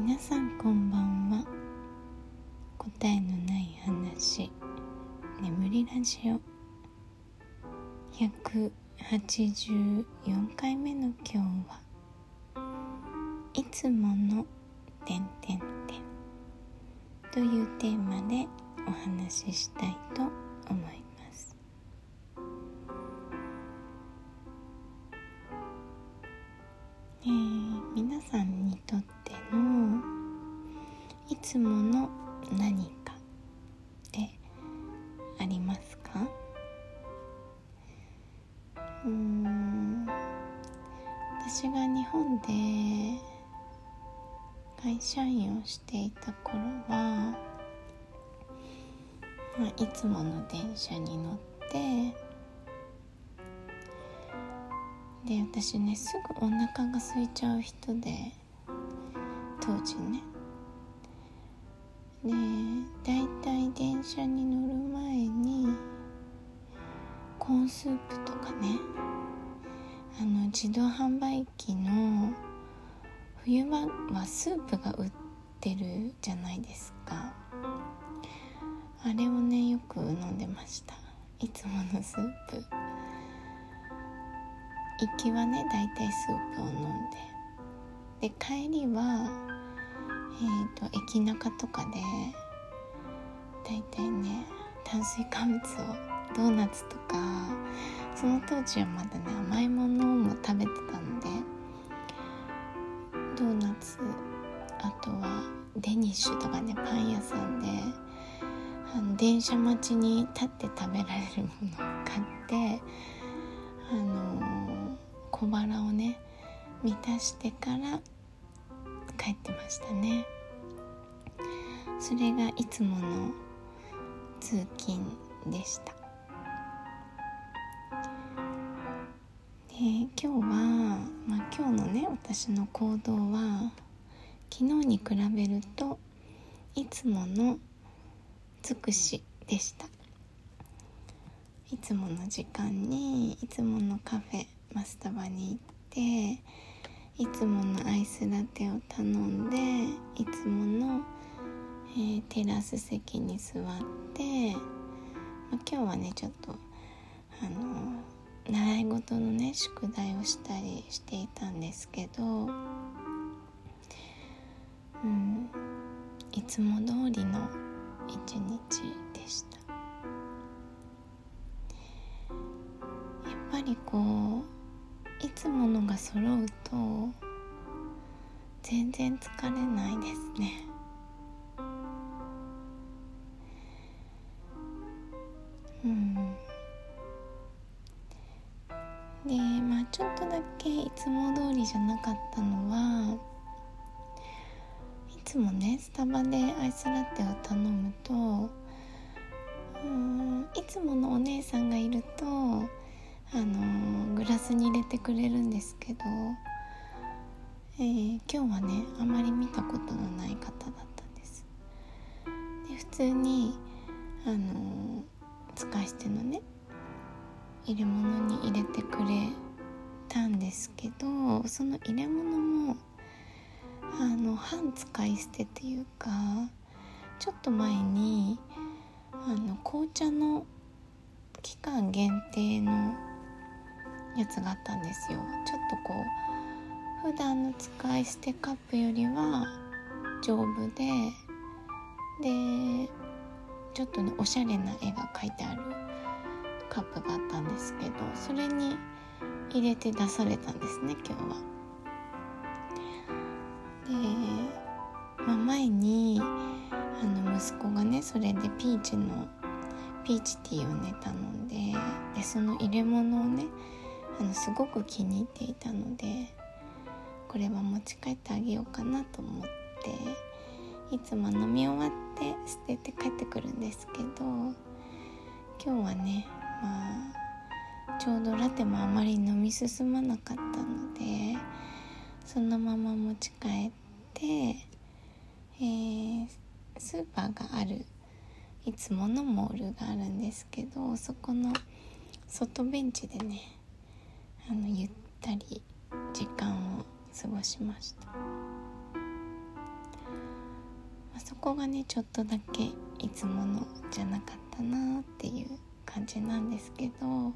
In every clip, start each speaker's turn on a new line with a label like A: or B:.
A: 皆さんこんばんは。答えのない話。眠りラジオ。184回目の今日は。いつもの点点点。というテーマでお話ししたいと思います。私が日本で会社員をしていた頃は、まあ、いつもの電車に乗ってで私ねすぐお腹が空いちゃう人で当時ね。でだいたい電車に乗る前にコーンスープとかね自動販売機の冬場はスープが売ってるじゃないですか。あれをねよく飲んでました。いつものスープ。行きはねだいたいスープを飲んで。で帰りはえーと、と駅中とかでだいたいね炭水化物をドーナツとかその当時はまだね甘いものも食べてたのでドーナツあとはデニッシュとかねパン屋さんであの電車待ちに立って食べられるものを買ってあの、小腹をね満たしてから帰ってましたね。それがいつもの通勤でした。で今日は、まあ、今日のね私の行動は昨日に比べるといつもの尽くしでした。いつもの時間にいつものカフェマスタバに行っていつものアイスラテを頼んでいつもの、えー、テラス席に座って、まあ、今日はねちょっとあの習い事のね宿題をしたりしていたんですけど、うん、いつも通りの一日でした。やっぱりこういつものが揃うと全然疲れないですねうんちょっとだけいつも通りじゃなかったのはいつもねスタバでアイスラテを頼むとうんいつものお姉さんがいるとあのグラスに入れてくれるんですけど、えー、今日はねあまり見たことのない方だったんです。で普通にあの使い捨てのね入れ物に入れてくれたんですけどその入れ物もあの半使い捨てっていうかちょっと前にあの紅茶の期間限定のやつがあったんですよ。ちょっとこう普段の使い捨てカップよりは丈夫ででちょっとねおしゃれな絵が描いてあるカップがあったんですけどそれに入れて出されたんですね今日は。で、まあ、前にあの息子がねそれでピーチのピーチティーをね頼んででその入れ物をねあのすごく気に入っていたのでこれは持ち帰ってあげようかなと思っていつも飲み終わって捨てて帰ってくるんですけど今日はねまあちょうどラテもあまり飲み進まなかったのでそのまま持ち帰って、えー、スーパーがあるいつものモールがあるんですけどそこの外ベンチでねあのゆったり時間を過ごしました。あ、そこがねちょっとだけいつものじゃなかったなっていう感じなんですけど、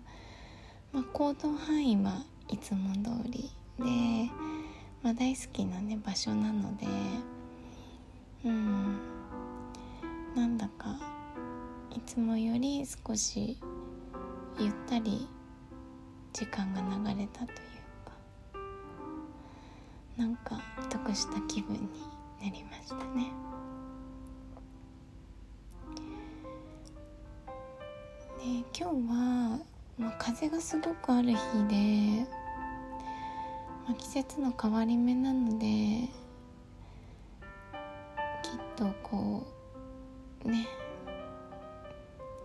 A: まあ、行動範囲はいつも通りで、まあ、大好きなね場所なのでうんなんだかいつもより少しゆったり時間が流れたというかなんか得した気分になりましたね。で今日は、まあ、風がすごくある日で、まあ、季節の変わり目なのできっとこうね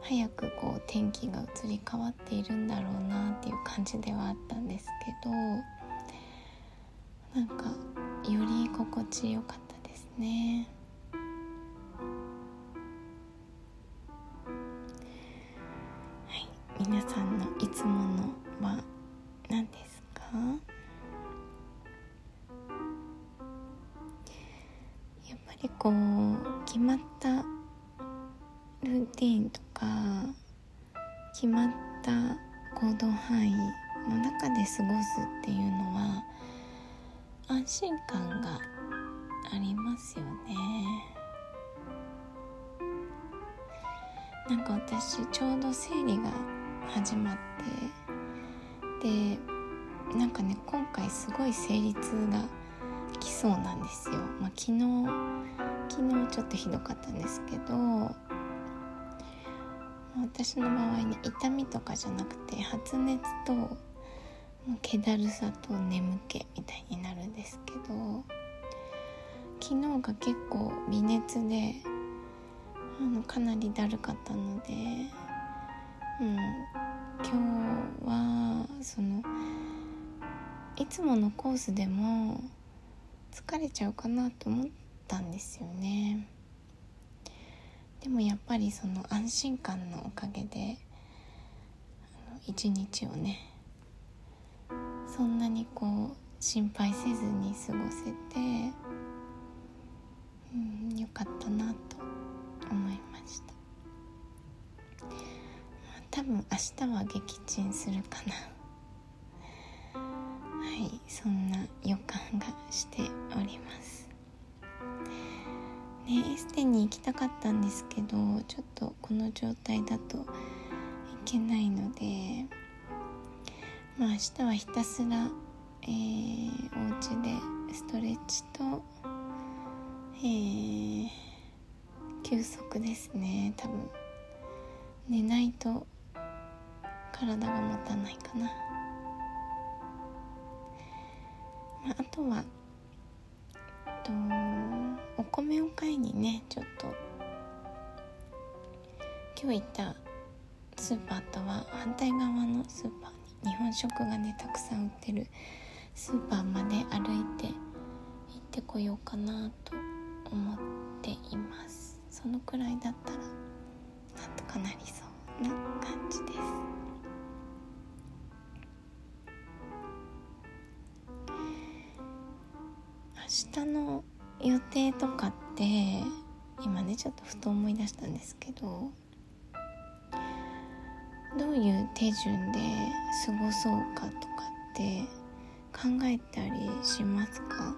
A: 早くこう天気が移り変わっているんだろうなっていう感じではあったんですけどなんかより心地よかったですね。ティーンとか決まった行動範囲の中で過ごすっていうのは安心感がありますよね。なんか私ちょうど生理が始まってでなんかね今回すごい生理痛が来そうなんですよ、まあ、昨日昨日ちょっとひどかったんですけど私の場合ね痛みとかじゃなくて発熱と気だるさと眠気みたいになるんですけど昨日が結構微熱であのかなりだるかったので、うん、今日はそのいつものコースでも疲れちゃうかなと思ったんですよね。でもやっぱりその安心感のおかげで一日をねそんなにこう心配せずに過ごせて、うん、よかったなと思いました。多分明日は撃沈するかな。はいそんな予感がしております。ねエステに行きたかったんですけどちょっとこの状態だといけないのでまあ明日はひたすら、えー、お家でストレッチと、えー、休息ですね。多分。寝ないと体が持たないかな、まあ、あとはと米を買いにねちょっと。今日行ったスーパーとは反対側のスーパーに日本食がねたくさん売ってるスーパーまで歩いて行ってこようかなと思っています。そのくらいだったらなんとかなりそう。どどういう手順で過ごそうかとかって考えたりしますか？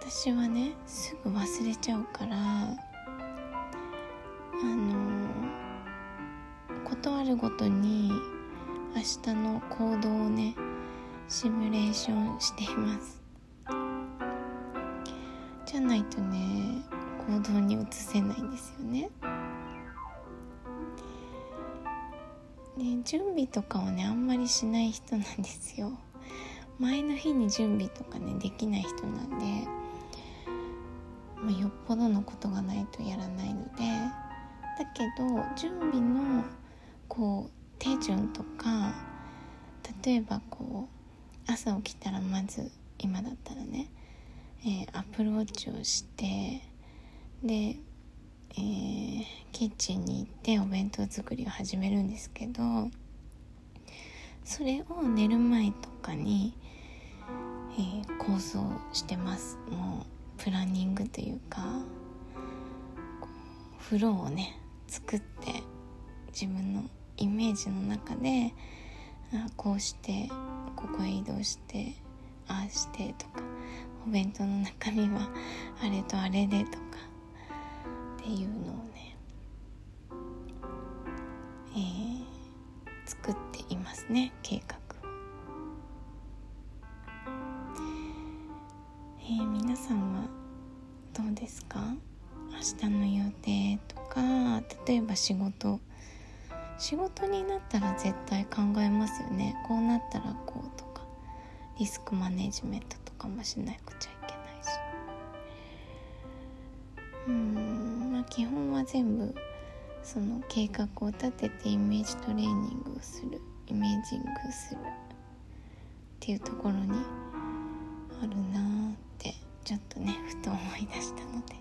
A: 私はねすぐ忘れちゃうからあのことあるごとに明日の行動をねシミュレーションしています。じゃないとね行動に移せない。んね準備とかをねあんまりしない人なんですよ。前の日に準備とかねできない人なんで、まあ、よっぽどのことがないとやらないのでだけど準備のこう手順とか例えばこう朝起きたらまず今だったらねえー、アプローチをしてで、えー、キッチンに行ってお弁当作りを始めるんですけどそれを寝る前とかに、えー、構想してます。もうプランニングというかフローをね作って自分のイメージの中であこうしてここへ移動してああしてとかお弁当の中身はあれとあれでとかっていうのをね、えー、作っていますね計画えー、皆さんはどうですか？明日の予定とか例えば仕事。仕事になったら絶対考えますよね。こうなったらこうとか。リスクマネジメントとかもしなくちゃいけないし。うん。基本は全部その計画を立ててイメージトレーニングをするイメージングするっていうところにあるなってちょっとねふと思い出したので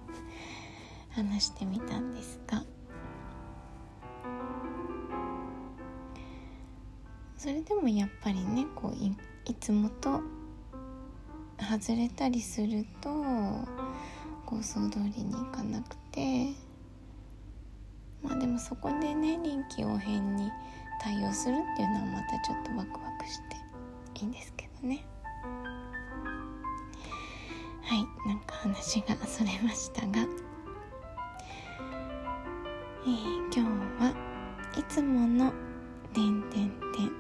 A: 話してみたんですが。それでもやっぱりねこういつもと外れたりすると構想通りにいかなくてまあでもそこでね臨機応変に対応するっていうのはまたちょっとワクワクしていいんですけどね。はいなんか話がそれましたが、えー、今日はいつもの「てんてんてん」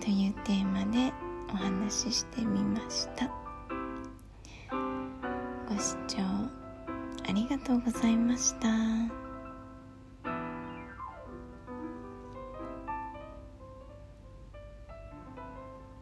A: というテーマでお話ししてみました。ご視聴ありがとうございました。